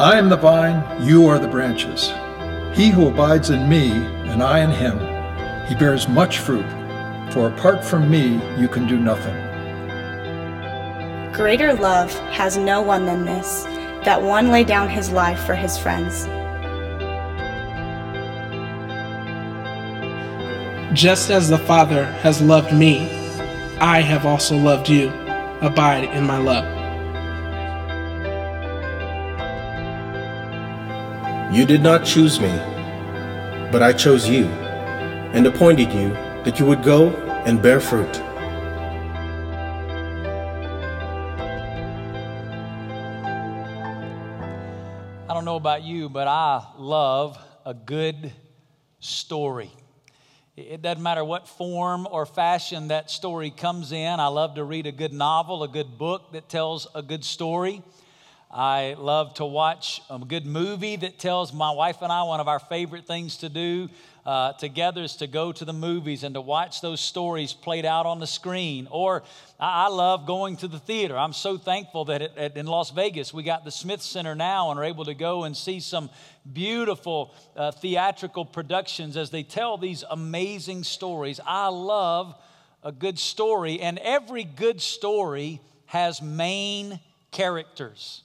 I am the vine, you are the branches. He who abides in me, and I in him, he bears much fruit, for apart from me you can do nothing. Greater love has no one than this, that one lay down his life for his friends. Just as the Father has loved me, I have also loved you. Abide in my love. You did not choose me, but I chose you and appointed you that you would go and bear fruit. I don't know about you, but I love a good story. It doesn't matter what form or fashion that story comes in. I love to read a good novel, a good book that tells a good story. I love to watch a good movie that tells my wife and I one of our favorite things to do uh, together is to go to the movies and to watch those stories played out on the screen. Or I, I love going to the theater. I'm so thankful that it, it, in Las Vegas we got the Smith Center now and are able to go and see some beautiful uh, theatrical productions as they tell these amazing stories. I love a good story, and every good story has main characters.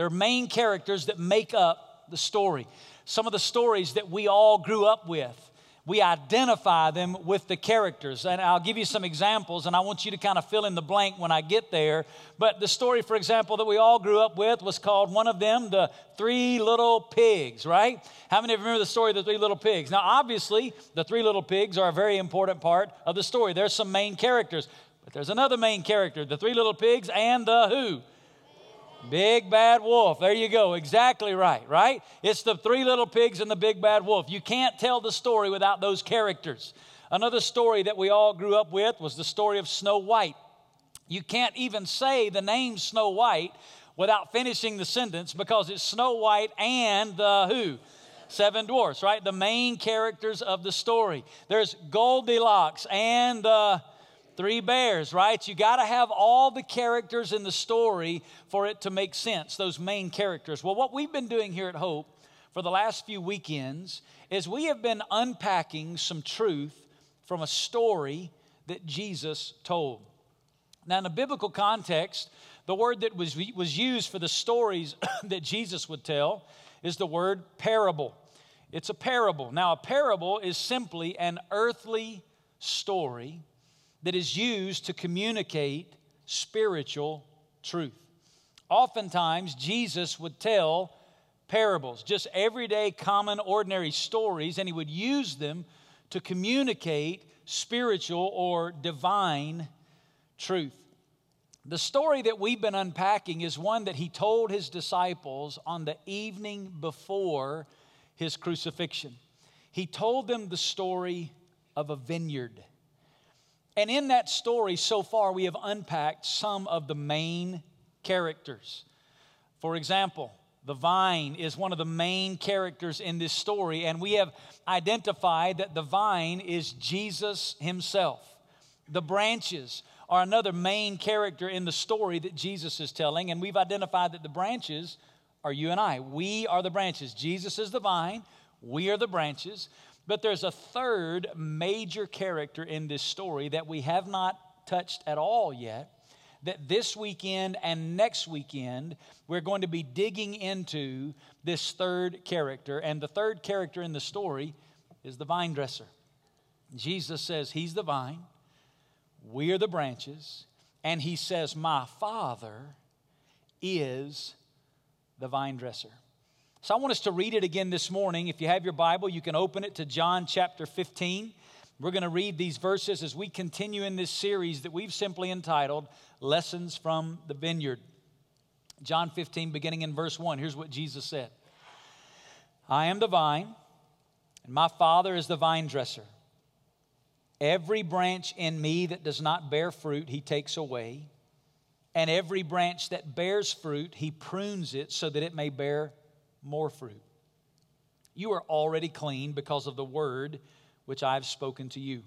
There are main characters that make up the story. Some of the stories that we all grew up with, we identify them with the characters. And I'll give you some examples, and I want you to kind of fill in the blank when I get there. But the story, for example, that we all grew up with was called one of them, The Three Little Pigs, right? How many of you remember the story of the Three Little Pigs? Now, obviously, the Three Little Pigs are a very important part of the story. There's some main characters, but there's another main character, the Three Little Pigs and the who? Big bad wolf. There you go. Exactly right, right? It's the three little pigs and the big bad wolf. You can't tell the story without those characters. Another story that we all grew up with was the story of Snow White. You can't even say the name Snow White without finishing the sentence because it's Snow White and the who? Seven dwarfs, right? The main characters of the story. There's Goldilocks and the three bears, right? You got to have all the characters in the story for it to make sense, those main characters. Well, what we've been doing here at Hope for the last few weekends is we have been unpacking some truth from a story that Jesus told. Now, in a biblical context, the word that was, was used for the stories that Jesus would tell is the word parable. It's a parable. Now, a parable is simply an earthly story that is used to communicate spiritual truth. Oftentimes, Jesus would tell parables, just everyday, common, ordinary stories, and he would use them to communicate spiritual or divine truth. The story that we've been unpacking is one that he told his disciples on the evening before his crucifixion. He told them the story of a vineyard. And in that story so far, we have unpacked some of the main characters. For example, the vine is one of the main characters in this story, and we have identified that the vine is Jesus himself. The branches are another main character in the story that Jesus is telling, and we've identified that the branches are you and I. We are the branches. Jesus is the vine, we are the branches. But there's a third major character in this story that we have not touched at all yet. That this weekend and next weekend, we're going to be digging into this third character. And the third character in the story is the vine dresser. Jesus says, He's the vine, we are the branches. And He says, My Father is the vine dresser. So I want us to read it again this morning. If you have your Bible, you can open it to John chapter 15. We're going to read these verses as we continue in this series that we've simply entitled Lessons from the Vineyard. John 15, beginning in verse 1. Here's what Jesus said I am the vine, and my Father is the vine dresser. Every branch in me that does not bear fruit, he takes away. And every branch that bears fruit, he prunes it so that it may bear more fruit. You are already clean because of the word which I have spoken to you.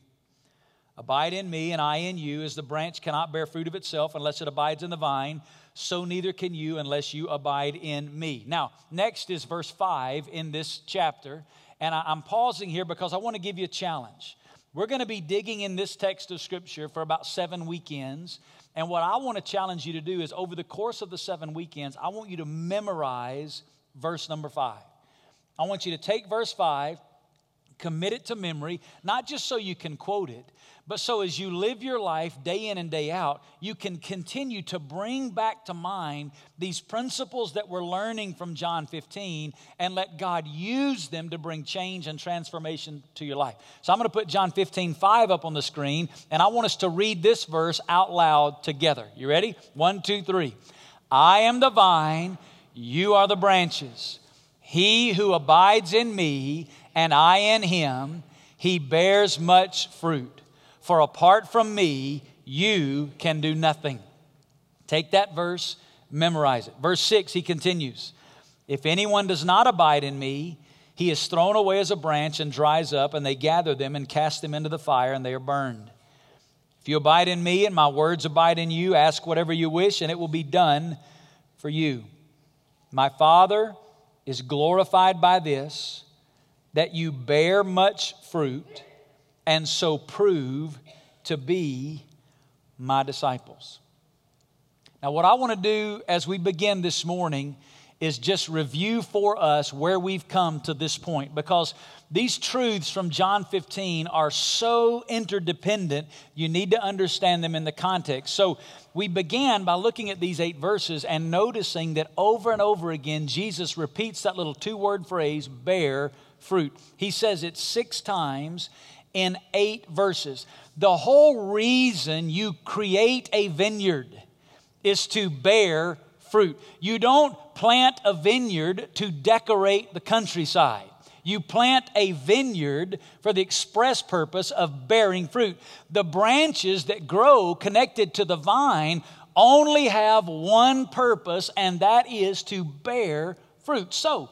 Abide in me, and I in you, as the branch cannot bear fruit of itself unless it abides in the vine, so neither can you unless you abide in me. Now, next is verse 5 in this chapter, and I'm pausing here because I want to give you a challenge. We're going to be digging in this text of Scripture for about seven weekends. And what I want to challenge you to do is over the course of the seven weekends, I want you to memorize verse number five. I want you to take verse five, commit it to memory, not just so you can quote it, but so as you live your life day in and day out, you can continue to bring back to mind these principles that we're learning from John 15 and let God use them to bring change and transformation to your life. So I'm going to put John 15, 5 up on the screen, and I want us to read this verse out loud together. You ready? One, two, three. I am the vine, you are the branches. He who abides in me and I in him, he bears much fruit for apart from me, you can do nothing. Take that verse, memorize it. Verse 6, he continues If anyone does not abide in me, he is thrown away as a branch and dries up, and they gather them and cast them into the fire, and they are burned. If you abide in me and my words abide in you, ask whatever you wish, and it will be done for you. My Father is glorified by this, that you bear much fruit and so prove to be my disciples. Now, what I want to do as we begin this morning is just review for us where we've come to this point because these truths from John 15 are so interdependent, you need to understand them in the context. So, we began by looking at these eight verses and noticing that over and over again, Jesus repeats that little two word phrase, bear fruit. He says it six times in eight verses. The whole reason you create a vineyard is to bear fruit. You don't plant a vineyard to decorate the countryside. You plant a vineyard for the express purpose of bearing fruit. The branches that grow connected to the vine only have one purpose, and that is to bear fruit. So,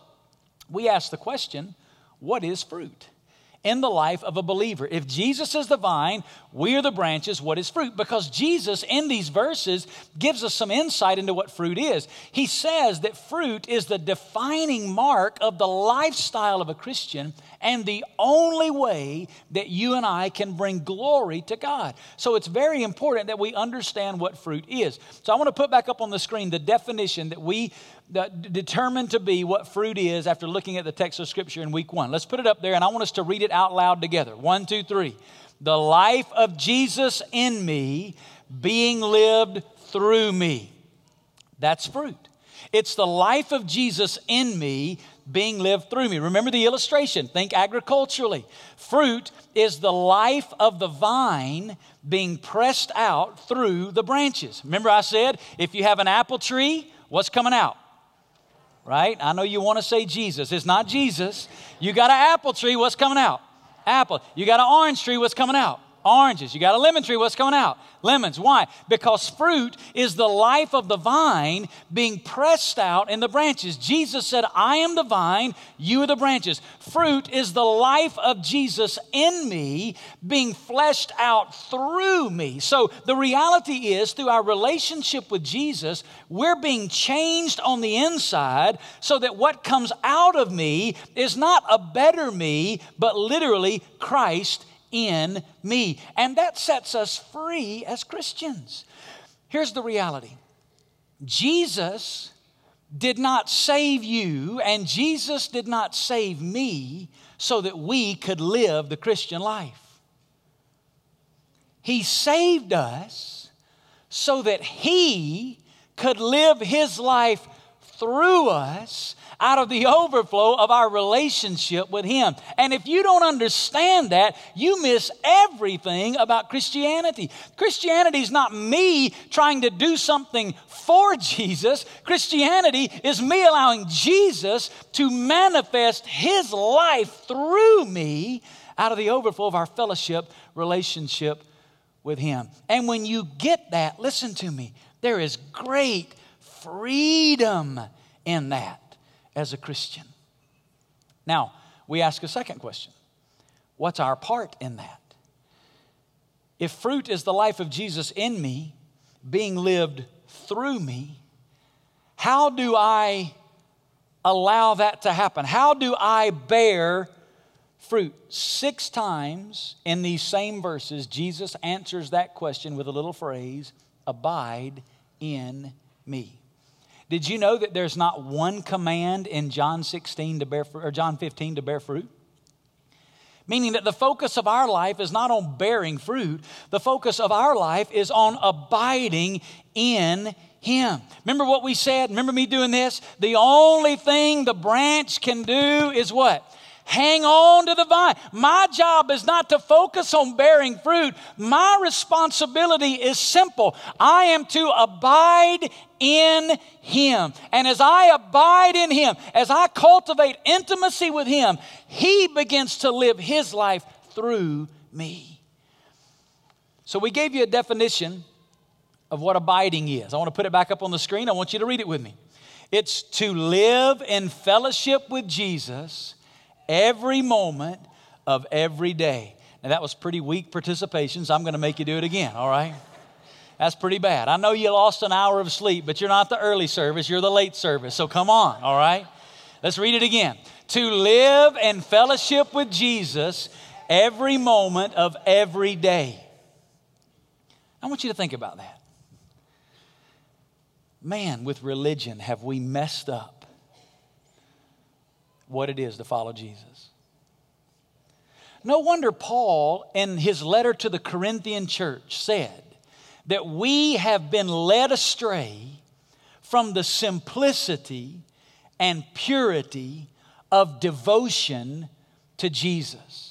we ask the question what is fruit? in the life of a believer. If Jesus is the vine, we are the branches, what is fruit? Because Jesus, in these verses, gives us some insight into what fruit is. He says that fruit is the defining mark of the lifestyle of a Christian and the only way that you and I can bring glory to God. So it's very important that we understand what fruit is. So I want to put back up on the screen the definition that we determined to be what fruit is after looking at the text of Scripture in week one. Let's put it up there, and I want us to read it out loud together. One, two, three. The life of Jesus in me being lived through me. That's fruit. It's the life of Jesus in me being lived through me. Remember the illustration. Think agriculturally. Fruit is the life of the vine being pressed out through the branches. Remember, I said if you have an apple tree, what's coming out? Right? I know you want to say Jesus. It's not Jesus. You got an apple tree, what's coming out? Apple. You got an orange tree, what's coming out? Oranges. You got a lemon tree, what's coming out? Lemons. Why? Because fruit is the life of the vine being pressed out in the branches. Jesus said, I am the vine, you are the branches. Fruit is the life of Jesus in me being fleshed out through me. So the reality is, through our relationship with Jesus, we're being changed on the inside so that what comes out of me is not a better me, but literally Christ in me. And that sets us free as Christians. Here's the reality Jesus did not save you, and Jesus did not save me so that we could live the Christian life. He saved us so that He could live His life through us out of the overflow of our relationship with Him. And if you don't understand that, you miss everything about Christianity. Christianity is not me trying to do something for Jesus, Christianity is me allowing Jesus to manifest His life through me out of the overflow of our fellowship relationship with Him. And when you get that, listen to me, there is great freedom in that as a Christian. Now, we ask a second question What's our part in that? If fruit is the life of Jesus in me, being lived through me, how do I allow that to happen? How do I bear fruit? Six times in these same verses, Jesus answers that question with a little phrase Abide in me. Did you know that there's not one command in John 16 to bear or John 15 to bear fruit? Meaning that the focus of our life is not on bearing fruit, the focus of our life is on abiding in him. Remember what we said? Remember me doing this? The only thing the branch can do is what? Hang on to the vine. My job is not to focus on bearing fruit. My responsibility is simple. I am to abide in Him. And as I abide in Him, as I cultivate intimacy with Him, He begins to live His life through me. So we gave you a definition of what abiding is. I want to put it back up on the screen. I want you to read it with me. It's to live in fellowship with Jesus every moment of every day. Now, that was pretty weak participation, so I'm going to make you do it again, all right? That's pretty bad. I know you lost an hour of sleep, but you're not the early service, you're the late service, so come on, all right? Let's read it again. To live in fellowship with Jesus every moment of every day. I want you to think about that man, with religion, have we messed up what it is to follow Jesus? No wonder Paul, in his letter to the Corinthian church, said that we have been led astray from the simplicity and purity of devotion to Jesus.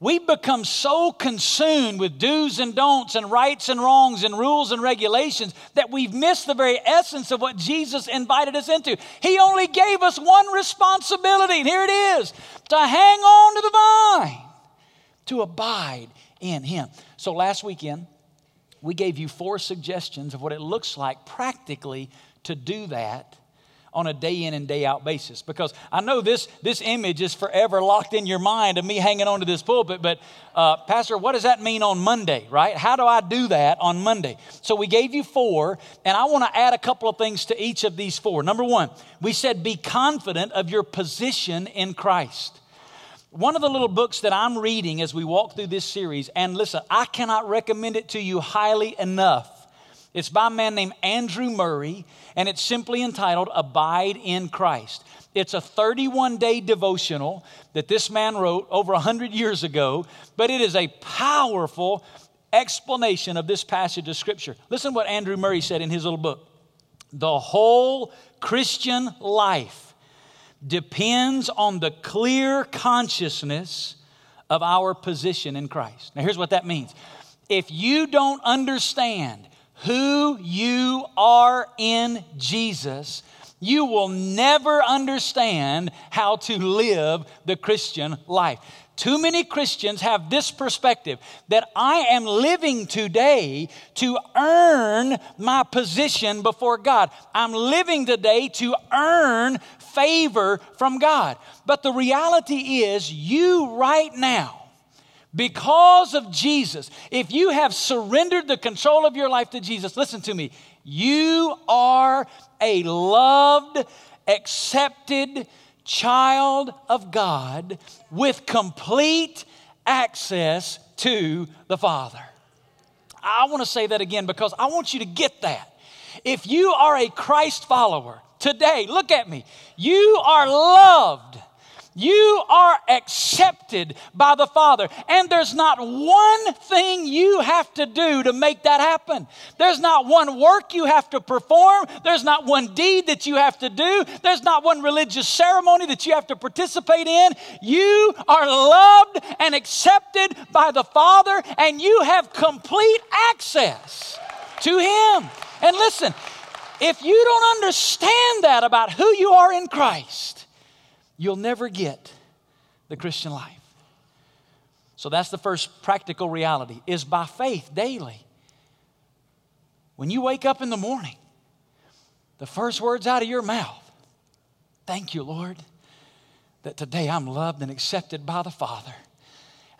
We've become so consumed with do's and don'ts and rights and wrongs and rules and regulations that we've missed the very essence of what Jesus invited us into. He only gave us one responsibility, and here it is to hang on to the vine, to abide in Him. So last weekend, we gave you four suggestions of what it looks like practically to do that on a day in and day out basis. Because I know this, this image is forever locked in your mind of me hanging onto this pulpit, but uh, Pastor, what does that mean on Monday, right? How do I do that on Monday? So we gave you four, and I want to add a couple of things to each of these four. Number one, we said be confident of your position in Christ. One of the little books that I'm reading as we walk through this series, and listen, I cannot recommend it to you highly enough it's by a man named Andrew Murray, and it's simply entitled Abide in Christ. It's a 31 day devotional that this man wrote over 100 years ago, but it is a powerful explanation of this passage of Scripture. Listen what Andrew Murray said in his little book. The whole Christian life depends on the clear consciousness of our position in Christ. Now, here's what that means if you don't understand who you are in Jesus, you will never understand how to live the Christian life. Too many Christians have this perspective that I am living today to earn my position before God. I'm living today to earn favor from God. But the reality is, you right now, because of Jesus, if you have surrendered the control of your life to Jesus, listen to me, you are a loved, accepted child of God with complete access to the Father. I want to say that again because I want you to get that. If you are a Christ follower today, look at me, you are loved you are accepted by the Father. And there's not one thing you have to do to make that happen. There's not one work you have to perform. There's not one deed that you have to do. There's not one religious ceremony that you have to participate in. You are loved and accepted by the Father, and you have complete access to Him. And listen, if you don't understand that about who you are in Christ, you'll never get the Christian life. So that's the first practical reality is by faith daily. When you wake up in the morning, the first words out of your mouth, thank you, Lord, that today I'm loved and accepted by the Father.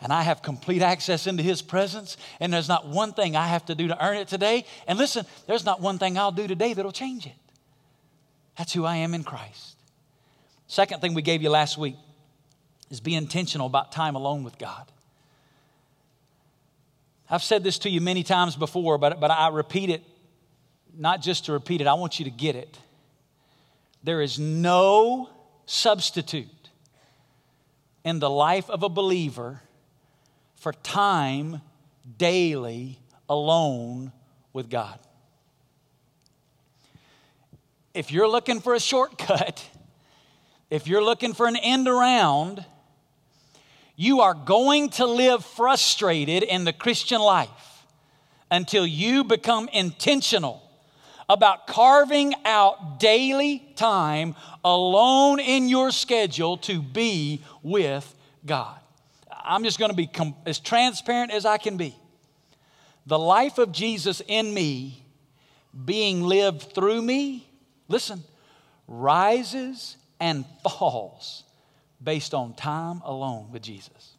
and I have complete access into His presence, and there's not one thing I have to do to earn it today. And listen, there's not one thing I'll do today that'll change it. That's who I am in Christ. Second thing we gave you last week is be intentional about time alone with God. I've said this to you many times before, but, but I repeat it not just to repeat it, I want you to get it. There is no substitute in the life of a believer for time daily alone with God. If you're looking for a shortcut, if you're looking for an end around, you are going to live frustrated in the Christian life until you become intentional about carving out daily time alone in your schedule to be with God. I'm just going to be com- as transparent as I can be. The life of Jesus in me, being lived through me, listen, rises and falls based on time alone with Jesus.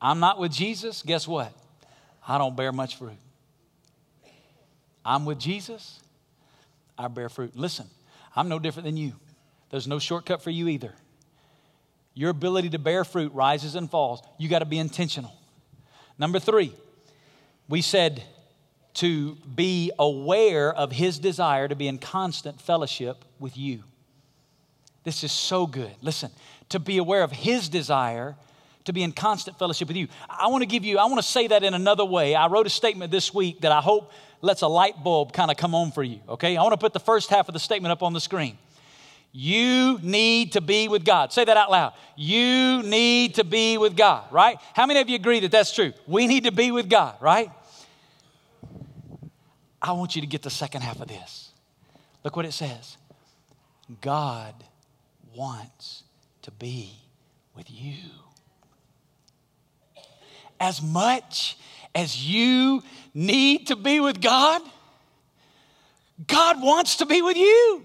I'm not with Jesus, guess what? I don't bear much fruit. I'm with Jesus, I bear fruit. Listen, I'm no different than you. There's no shortcut for you either. Your ability to bear fruit rises and falls. You got to be intentional. Number three, we said to be aware of his desire to be in constant fellowship with you. This is so good. Listen, to be aware of his desire to be in constant fellowship with you. I want to give you, I want to say that in another way. I wrote a statement this week that I hope lets a light bulb kind of come on for you, okay? I want to put the first half of the statement up on the screen. You need to be with God. Say that out loud. You need to be with God, right? How many of you agree that that's true? We need to be with God, right? I want you to get the second half of this. Look what it says God wants to be with you. As much as you need to be with God, God wants to be with you.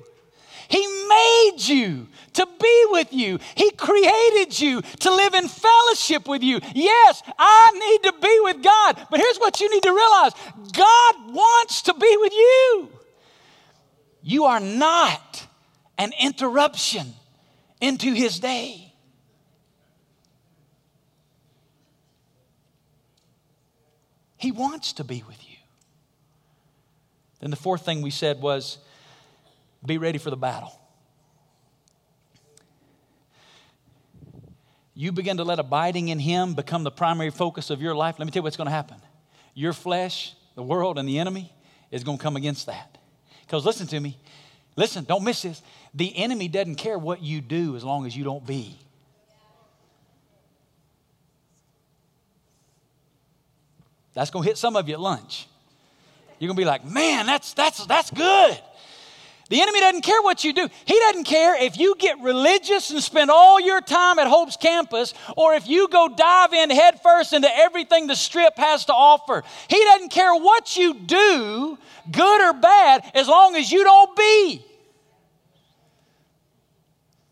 He made you to be with you. He created you to live in fellowship with you. Yes, I need to be with God, but here's what you need to realize God wants to be with you. You are not an interruption into His day. He wants to be with you. Then the fourth thing we said was be ready for the battle. You begin to let abiding in Him become the primary focus of your life. Let me tell you what's going to happen. Your flesh, the world, and the enemy is going to come against that. Because listen to me. Listen, don't miss this. The enemy doesn't care what you do as long as you don't be. That's going to hit some of you at lunch. You're going to be like, man, that's, that's, that's good. The enemy doesn't care what you do. He doesn't care if you get religious and spend all your time at Hope's campus or if you go dive in headfirst into everything the strip has to offer. He doesn't care what you do, good or bad, as long as you don't be.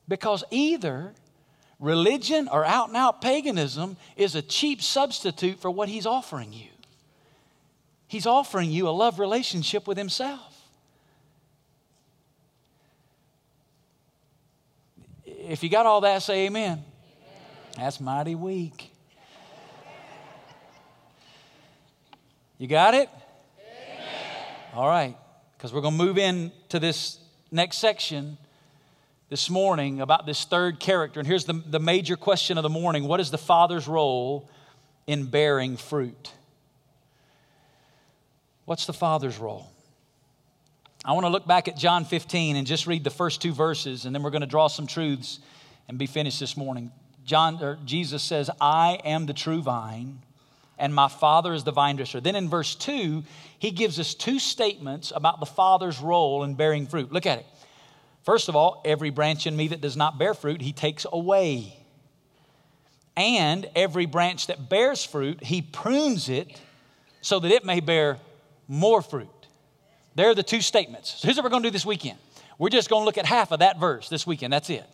Because either religion or out and out paganism is a cheap substitute for what he's offering you. He's offering you a love relationship with Himself. If you got all that, say amen. amen. That's mighty weak. You got it? Amen. All right, because we're going to move in to this next section this morning about this third character. And here's the, the major question of the morning What is the Father's role in bearing fruit? What's the Father's role? I want to look back at John 15 and just read the first two verses, and then we're going to draw some truths and be finished this morning. John or Jesus says, I am the true vine, and my Father is the vine dresser. Then in verse 2, he gives us two statements about the Father's role in bearing fruit. Look at it. First of all, every branch in me that does not bear fruit, he takes away. And every branch that bears fruit, he prunes it so that it may bear more fruit. There are the two statements. So here's what we're going to do this weekend. We're just going to look at half of that verse this weekend. That's it.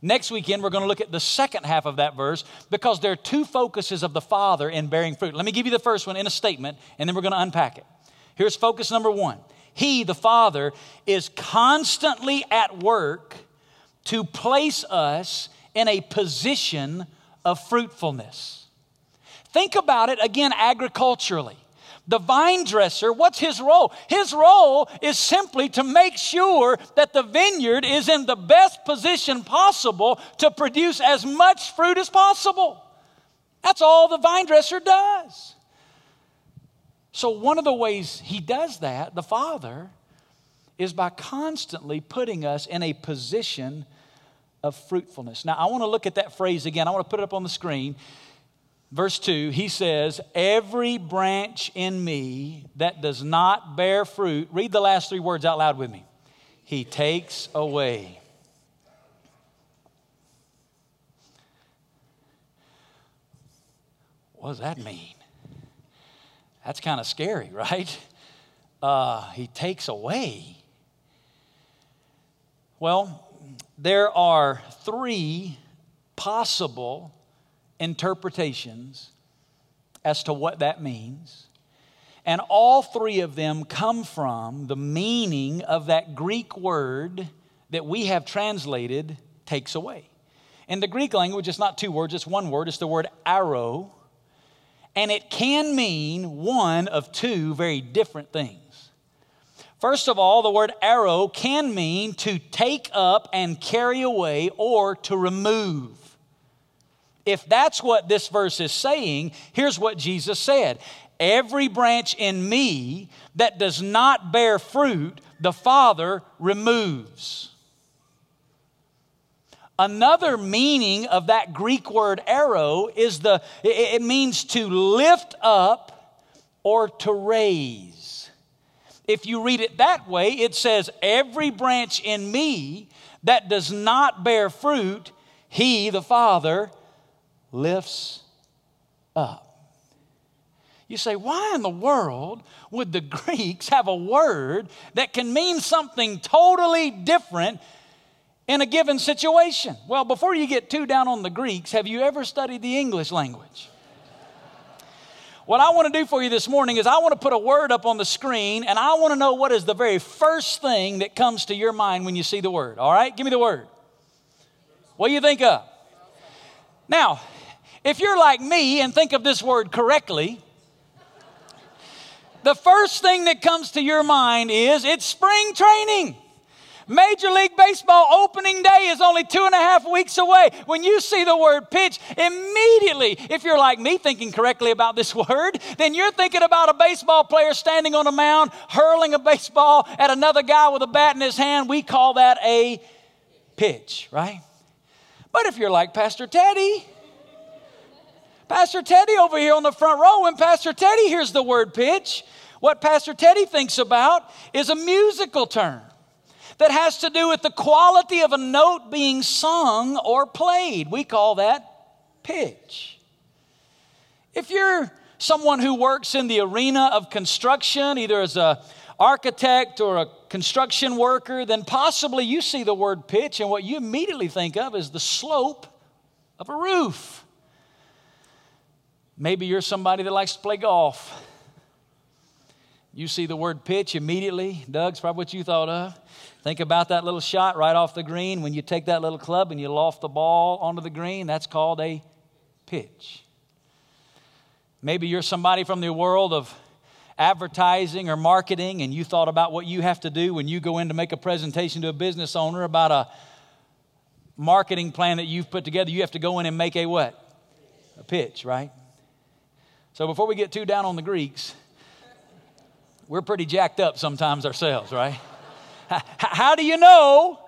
Next weekend, we're going to look at the second half of that verse because there are two focuses of the Father in bearing fruit. Let me give you the first one in a statement, and then we're going to unpack it. Here's focus number one He, the Father, is constantly at work to place us in a position of fruitfulness. Think about it again agriculturally. The vine dresser, what's his role? His role is simply to make sure that the vineyard is in the best position possible to produce as much fruit as possible. That's all the vine dresser does. So, one of the ways he does that, the Father, is by constantly putting us in a position of fruitfulness. Now, I want to look at that phrase again. I want to put it up on the screen. Verse 2, he says, Every branch in me that does not bear fruit, read the last three words out loud with me. He takes away. What does that mean? That's kind of scary, right? Uh, he takes away. Well, there are three possible interpretations as to what that means. And all three of them come from the meaning of that Greek word that we have translated takes away. In the Greek language, it's not two words, it's one word. It's the word airo. And it can mean one of two very different things. First of all, the word airo can mean to take up and carry away or to remove. If that's what this verse is saying, here's what Jesus said Every branch in me that does not bear fruit, the Father removes. Another meaning of that Greek word airo is the it means to lift up or to raise. If you read it that way, it says, Every branch in me that does not bear fruit, he, the Father, lifts up. You say, why in the world would the Greeks have a word that can mean something totally different in a given situation? Well, before you get too down on the Greeks, have you ever studied the English language? What I want to do for you this morning is I want to put a word up on the screen and I want to know what is the very first thing that comes to your mind when you see the word. All right? Give me the word. What do you think of? Now, if you're like me and think of this word correctly, the first thing that comes to your mind is it's spring training. Major League Baseball opening day is only two and a half weeks away. When you see the word pitch, immediately, if you're like me thinking correctly about this word, then you're thinking about a baseball player standing on a mound, hurling a baseball at another guy with a bat in his hand. We call that a pitch, right? But if you're like Pastor Teddy, Pastor Teddy over here on the front row, when Pastor Teddy hears the word pitch, what Pastor Teddy thinks about is a musical term that has to do with the quality of a note being sung or played. We call that pitch. If you're someone who works in the arena of construction, either as a architect or a construction worker, then possibly you see the word pitch, and what you immediately think of is the slope of a roof. Maybe you're somebody that likes to play golf. You see the word pitch immediately. Doug's probably what you thought of. Think about that little shot right off the green. When you take that little club and you loft the ball onto the green, that's called a pitch. Maybe you're somebody from the world of advertising or marketing and you thought about what you have to do when you go in to make a presentation to a business owner about a marketing plan that you've put together. You have to go in and make a what? A pitch, right? So before we get too down on the Greeks, we're pretty jacked up sometimes ourselves, right? How do you know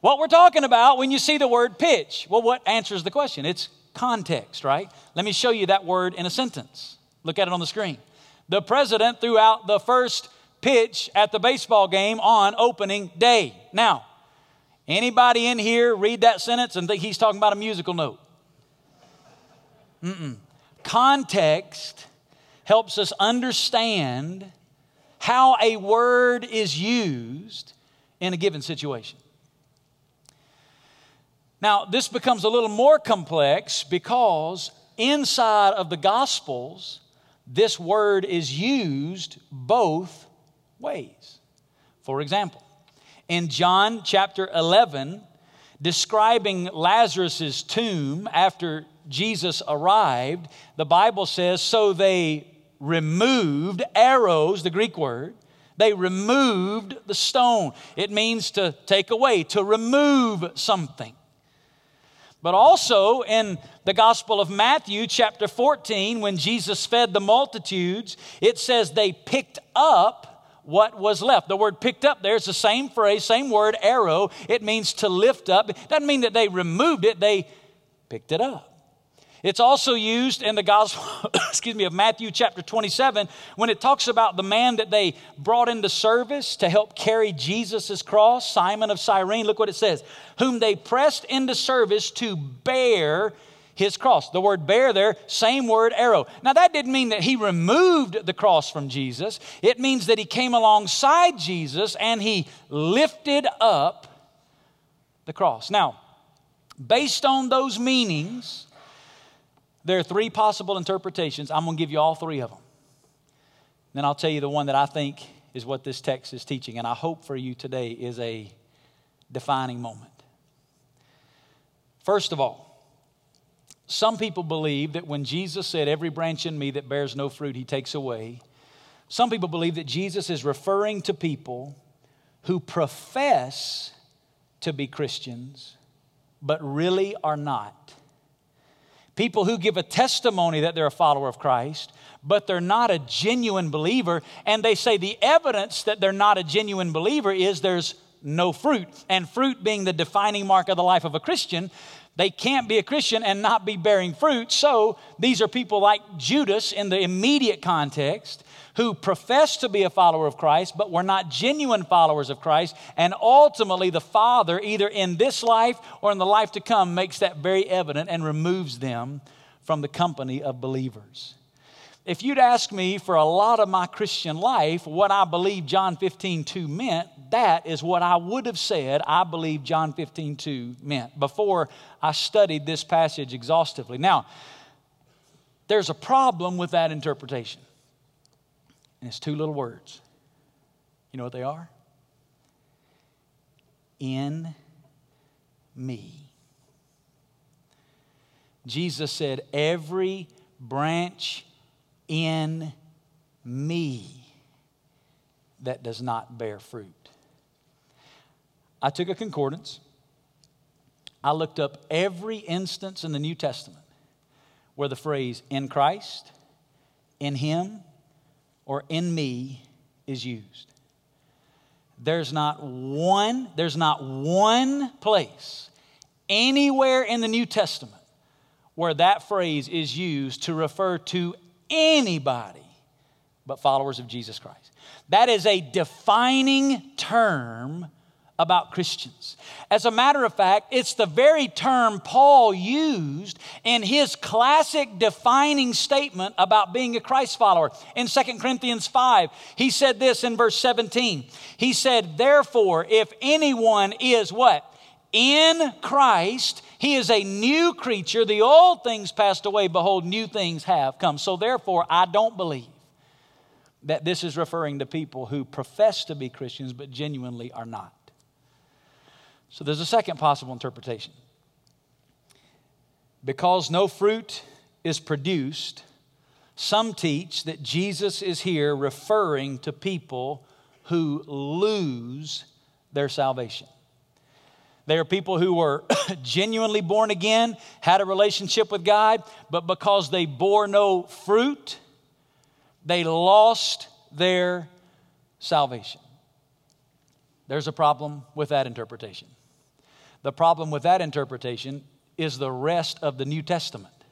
what we're talking about when you see the word pitch? Well, what answers the question? It's context, right? Let me show you that word in a sentence. Look at it on the screen. The president threw out the first pitch at the baseball game on opening day. Now, anybody in here read that sentence and think he's talking about a musical note? Mm-mm. Context helps us understand how a word is used in a given situation. Now, this becomes a little more complex because inside of the Gospels, this word is used both ways. For example, in John chapter 11, describing Lazarus' tomb after Jesus arrived, the Bible says, So they removed arrows, the Greek word, they removed the stone. It means to take away, to remove something. But also in the Gospel of Matthew, chapter 14, when Jesus fed the multitudes, it says they picked up what was left. The word picked up there is the same phrase, same word, airo. It means to lift up. It doesn't mean that they removed it, they picked it up. It's also used in the gospel, excuse me, of Matthew chapter 27 when it talks about the man that they brought into service to help carry Jesus' cross, Simon of Cyrene. Look what it says, whom they pressed into service to bear his cross. The word bear there, same word airo. Now, that didn't mean that he removed the cross from Jesus. It means that he came alongside Jesus and he lifted up the cross. Now, based on those meanings, there are three possible interpretations. I'm going to give you all three of them. Then I'll tell you the one that I think is what this text is teaching, and I hope for you today is a defining moment. First of all, some people believe that when Jesus said, Every branch in me that bears no fruit, he takes away, some people believe that Jesus is referring to people who profess to be Christians, but really are not. People who give a testimony that they're a follower of Christ, but they're not a genuine believer. And they say the evidence that they're not a genuine believer is there's no fruit. And fruit being the defining mark of the life of a Christian, they can't be a Christian and not be bearing fruit. So these are people like Judas in the immediate context who profess to be a follower of Christ, but were not genuine followers of Christ. And ultimately, the Father, either in this life or in the life to come, makes that very evident and removes them from the company of believers. If you'd ask me for a lot of my Christian life what I believe John 15 2 meant, that is what I would have said I believe John 15 2 meant before I studied this passage exhaustively. Now, there's a problem with that interpretation. And it's two little words. You know what they are? In me. Jesus said, Every branch in me that does not bear fruit. I took a concordance. I looked up every instance in the New Testament where the phrase in Christ, in Him, or in me is used. There's not one, there's not one place anywhere in the New Testament where that phrase is used to refer to anybody but followers of Jesus Christ. That is a defining term about Christians. As a matter of fact, it's the very term Paul used in his classic defining statement about being a Christ follower. In 2 Corinthians 5, he said this in verse 17. He said, Therefore, if anyone is what? In Christ, he is a new creature. The old things passed away. Behold, new things have come. So, therefore, I don't believe that this is referring to people who profess to be Christians but genuinely are not. So there's a second possible interpretation. Because no fruit is produced, some teach that Jesus is here referring to people who lose their salvation. They are people who were genuinely born again, had a relationship with God, but because they bore no fruit, they lost their salvation. There's a problem with that interpretation. The problem with that interpretation is the rest of the New Testament.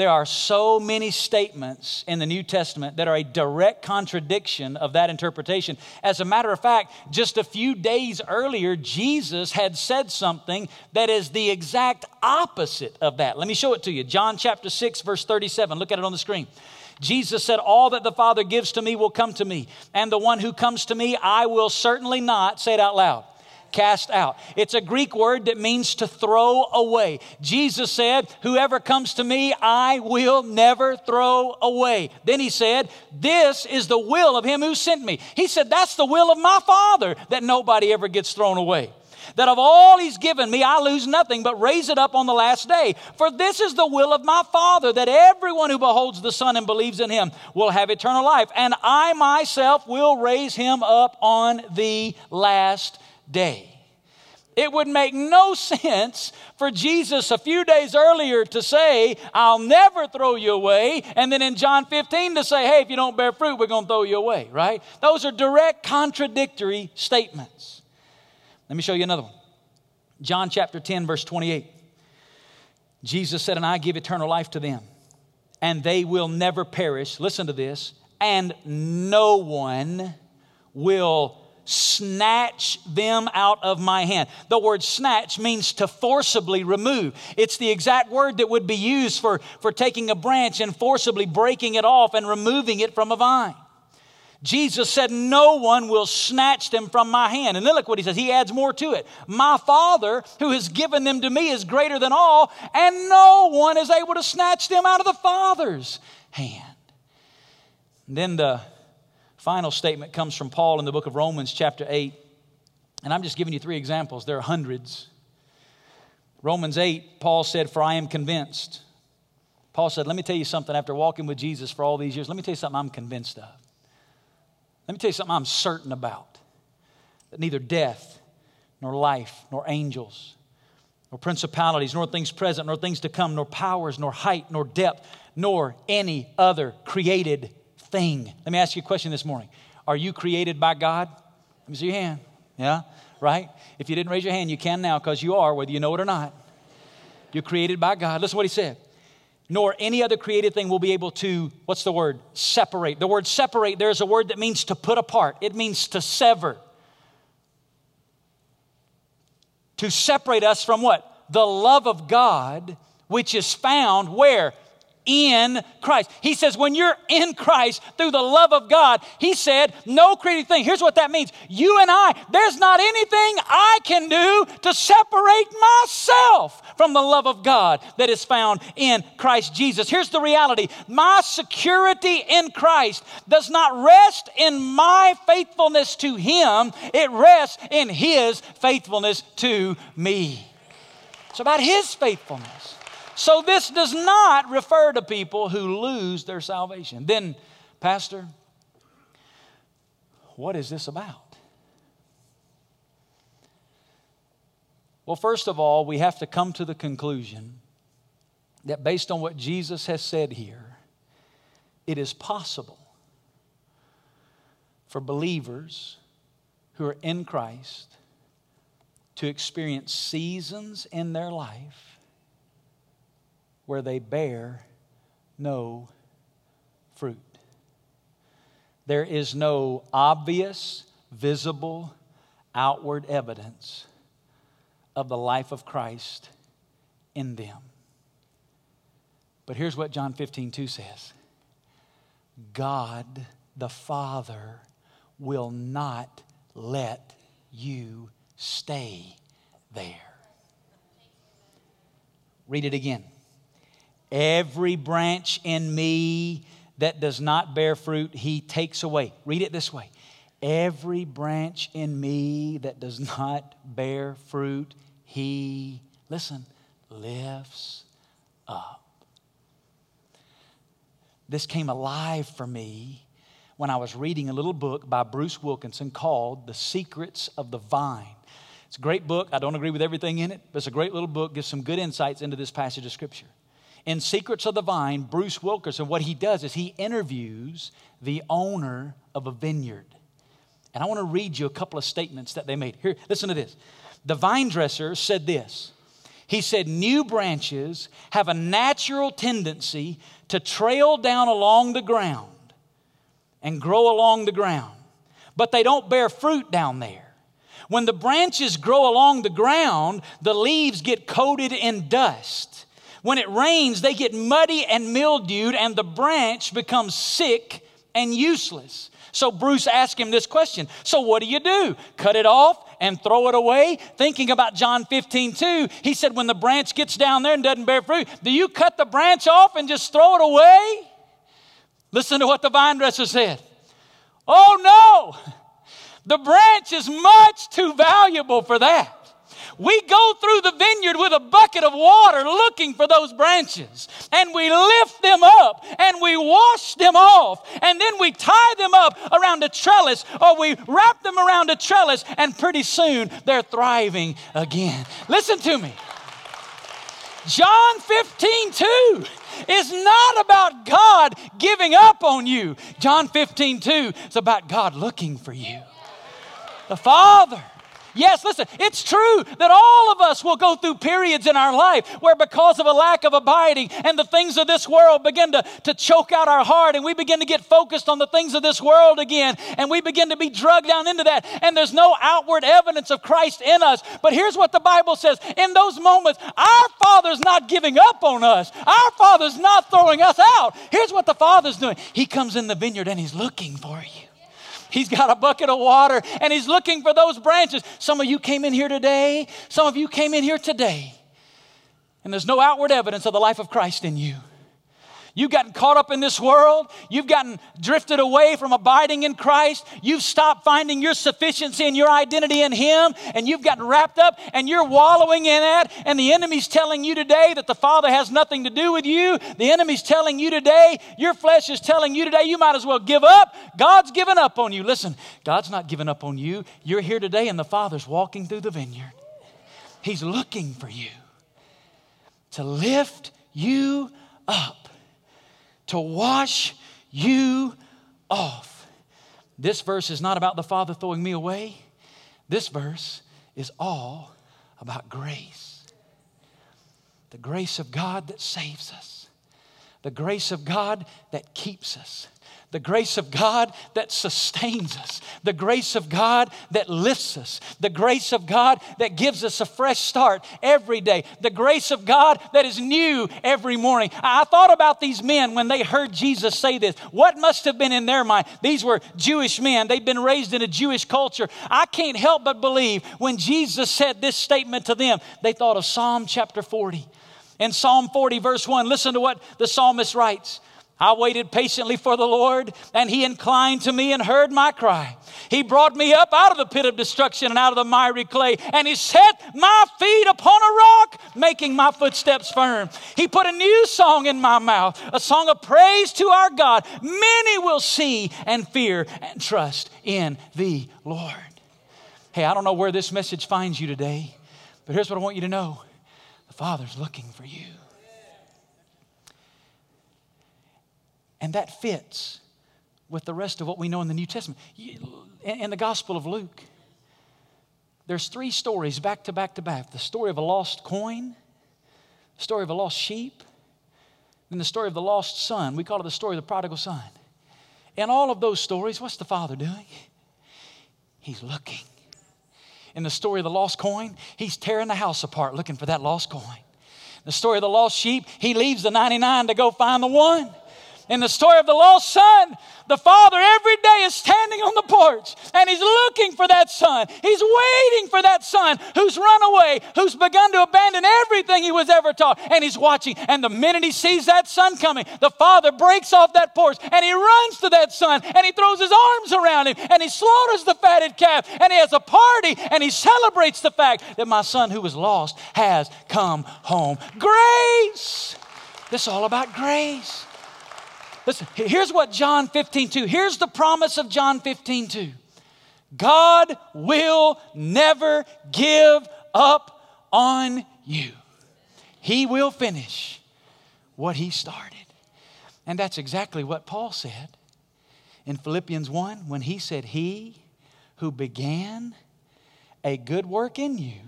There are so many statements in the New Testament that are a direct contradiction of that interpretation. As a matter of fact, just a few days earlier, Jesus had said something that is the exact opposite of that. Let me show it to you. John chapter 6, verse 37. Look at it on the screen. Jesus said, All that the Father gives to me will come to me, and the one who comes to me I will certainly not, say it out loud, cast out. It's a Greek word that means to throw away. Jesus said, Whoever comes to me, I will never throw away. Then he said, This is the will of him who sent me. He said, That's the will of my Father that nobody ever gets thrown away that of all he's given me, I lose nothing, but raise it up on the last day. For this is the will of my Father, that everyone who beholds the Son and believes in him will have eternal life, and I myself will raise him up on the last day. It would make no sense for Jesus a few days earlier to say, I'll never throw you away, and then in John 15 to say, hey, if you don't bear fruit, we're going to throw you away, right? Those are direct contradictory statements. Let me show you another one. John chapter 10, verse 28. Jesus said, And I give eternal life to them, and they will never perish. Listen to this, and no one will snatch them out of my hand. The word snatch means to forcibly remove. It's the exact word that would be used for, for taking a branch and forcibly breaking it off and removing it from a vine. Jesus said, No one will snatch them from my hand. And then look what he says. He adds more to it. My Father, who has given them to me, is greater than all, and no one is able to snatch them out of the Father's hand. And then the final statement comes from Paul in the book of Romans, chapter 8. And I'm just giving you three examples, there are hundreds. Romans 8, Paul said, For I am convinced. Paul said, Let me tell you something after walking with Jesus for all these years. Let me tell you something I'm convinced of. Let me tell you something I'm certain about that neither death, nor life, nor angels, nor principalities, nor things present, nor things to come, nor powers, nor height, nor depth, nor any other created thing. Let me ask you a question this morning. Are you created by God? Let me see your hand. Yeah, right? If you didn't raise your hand, you can now because you are, whether you know it or not. You're created by God. Listen to what he said. Nor any other created thing will be able to, what's the word? Separate. The word separate, there's a word that means to put apart, it means to sever. To separate us from what? The love of God, which is found where? In Christ. He says, when you're in Christ through the love of God, He said, no created thing. Here's what that means you and I, there's not anything I can do to separate myself from the love of God that is found in Christ Jesus. Here's the reality my security in Christ does not rest in my faithfulness to Him, it rests in His faithfulness to me. It's about His faithfulness. So this does not refer to people who lose their salvation. Then, Pastor, what is this about? Well, first of all, we have to come to the conclusion that based on what Jesus has said here, it is possible for believers who are in Christ to experience seasons in their life where they bear no fruit. There is no obvious, visible, outward evidence of the life of Christ in them. But here's what John 15, 2 says God the Father will not let you stay there. Read it again. Every branch in me that does not bear fruit, he takes away. Read it this way Every branch in me that does not bear fruit, he, listen, lifts up. This came alive for me when I was reading a little book by Bruce Wilkinson called The Secrets of the Vine. It's a great book. I don't agree with everything in it, but it's a great little book, gives some good insights into this passage of Scripture in Secrets of the Vine, Bruce Wilkinson, what he does is he interviews the owner of a vineyard. And I want to read you a couple of statements that they made. Here, listen to this. The vine dresser said this. He said, New branches have a natural tendency to trail down along the ground and grow along the ground, but they don't bear fruit down there. When the branches grow along the ground, the leaves get coated in dust when it rains, they get muddy and mildewed, and the branch becomes sick and useless. So Bruce asked him this question So, what do you do? Cut it off and throw it away? Thinking about John 15, 2, he said, When the branch gets down there and doesn't bear fruit, do you cut the branch off and just throw it away? Listen to what the vine dresser said. Oh, no! The branch is much too valuable for that. We go through the vineyard with a bucket of water looking for those branches, and we lift them up and we wash them off, and then we tie them up around a trellis or we wrap them around a trellis, and pretty soon they're thriving again. Listen to me. John 15, 2 is not about God giving up on you. John 15, 2 is about God looking for you. The Father Yes, listen, it's true that all of us will go through periods in our life where, because of a lack of abiding and the things of this world begin to, to choke out our heart, and we begin to get focused on the things of this world again, and we begin to be drugged down into that, and there's no outward evidence of Christ in us. But here's what the Bible says in those moments, our Father's not giving up on us, our Father's not throwing us out. Here's what the Father's doing He comes in the vineyard and He's looking for you. He's got a bucket of water and he's looking for those branches. Some of you came in here today, some of you came in here today, and there's no outward evidence of the life of Christ in you. You've gotten caught up in this world. You've gotten drifted away from abiding in Christ. You've stopped finding your sufficiency and your identity in Him. And you've gotten wrapped up and you're wallowing in that. And the enemy's telling you today that the Father has nothing to do with you. The enemy's telling you today, your flesh is telling you today, you might as well give up. God's given up on you. Listen, God's not given up on you. You're here today and the Father's walking through the vineyard. He's looking for you to lift you up to wash you off. This verse is not about the Father throwing me away. This verse is all about grace. The grace of God that saves us, the grace of God that keeps us, the grace of God that sustains us, the grace of God that lifts us, the grace of God that gives us a fresh start every day, the grace of God that is new every morning. I thought about these men when they heard Jesus say this. What must have been in their mind? These were Jewish men, they'd been raised in a Jewish culture. I can't help but believe when Jesus said this statement to them, they thought of Psalm chapter 40. In Psalm 40, verse 1, listen to what the psalmist writes. I waited patiently for the Lord, and He inclined to me and heard my cry. He brought me up out of the pit of destruction and out of the miry clay, and He set my feet upon a rock, making my footsteps firm. He put a new song in my mouth, a song of praise to our God. Many will see and fear and trust in the Lord. Hey, I don't know where this message finds you today, but here's what I want you to know the Father's looking for you. And that fits with the rest of what we know in the New Testament. In the Gospel of Luke, there's three stories back to back to back the story of a lost coin, the story of a lost sheep, and the story of the lost son. We call it the story of the prodigal son. In all of those stories, what's the father doing? He's looking. In the story of the lost coin, he's tearing the house apart looking for that lost coin. The story of the lost sheep, he leaves the 99 to go find the one in the story of the lost son, the father every day is standing on the porch and he's looking for that son. He's waiting for that son who's run away, who's begun to abandon everything he was ever taught, and he's watching. And the minute he sees that son coming, the father breaks off that porch and he runs to that son and he throws his arms around him and he slaughters the fatted calf and he has a party and he celebrates the fact that my son who was lost has come home. Grace! This is all about grace. Listen, here's what John 15, 2. Here's the promise of John 15, 2. God will never give up on you. He will finish what he started. And that's exactly what Paul said in Philippians 1 when he said, He who began a good work in you,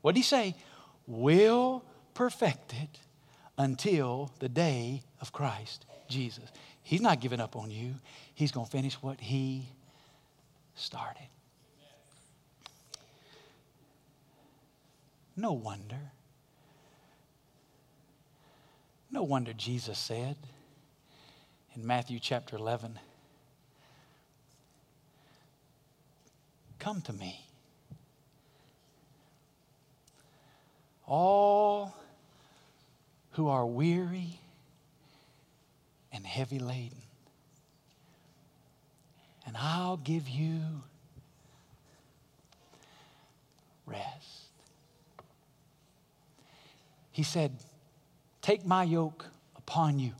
what did he say? Will perfect it until the day of Christ Jesus. He's not giving up on you, He's going to finish what He started. No wonder. No wonder Jesus said in Matthew chapter 11. Come to me. All who are weary and heavy laden, and I'll give you rest. He said, Take my yoke upon you.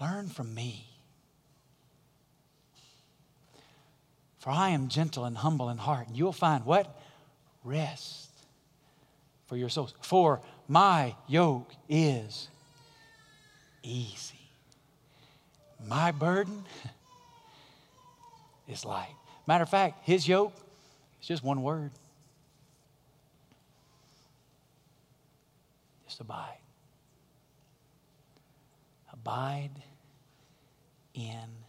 Learn from me. For I am gentle and humble in heart, and you'll find what? Rest for your souls. For my yoke is easy. My burden is light. Matter of fact, his yoke is just one word. Just abide. Abide in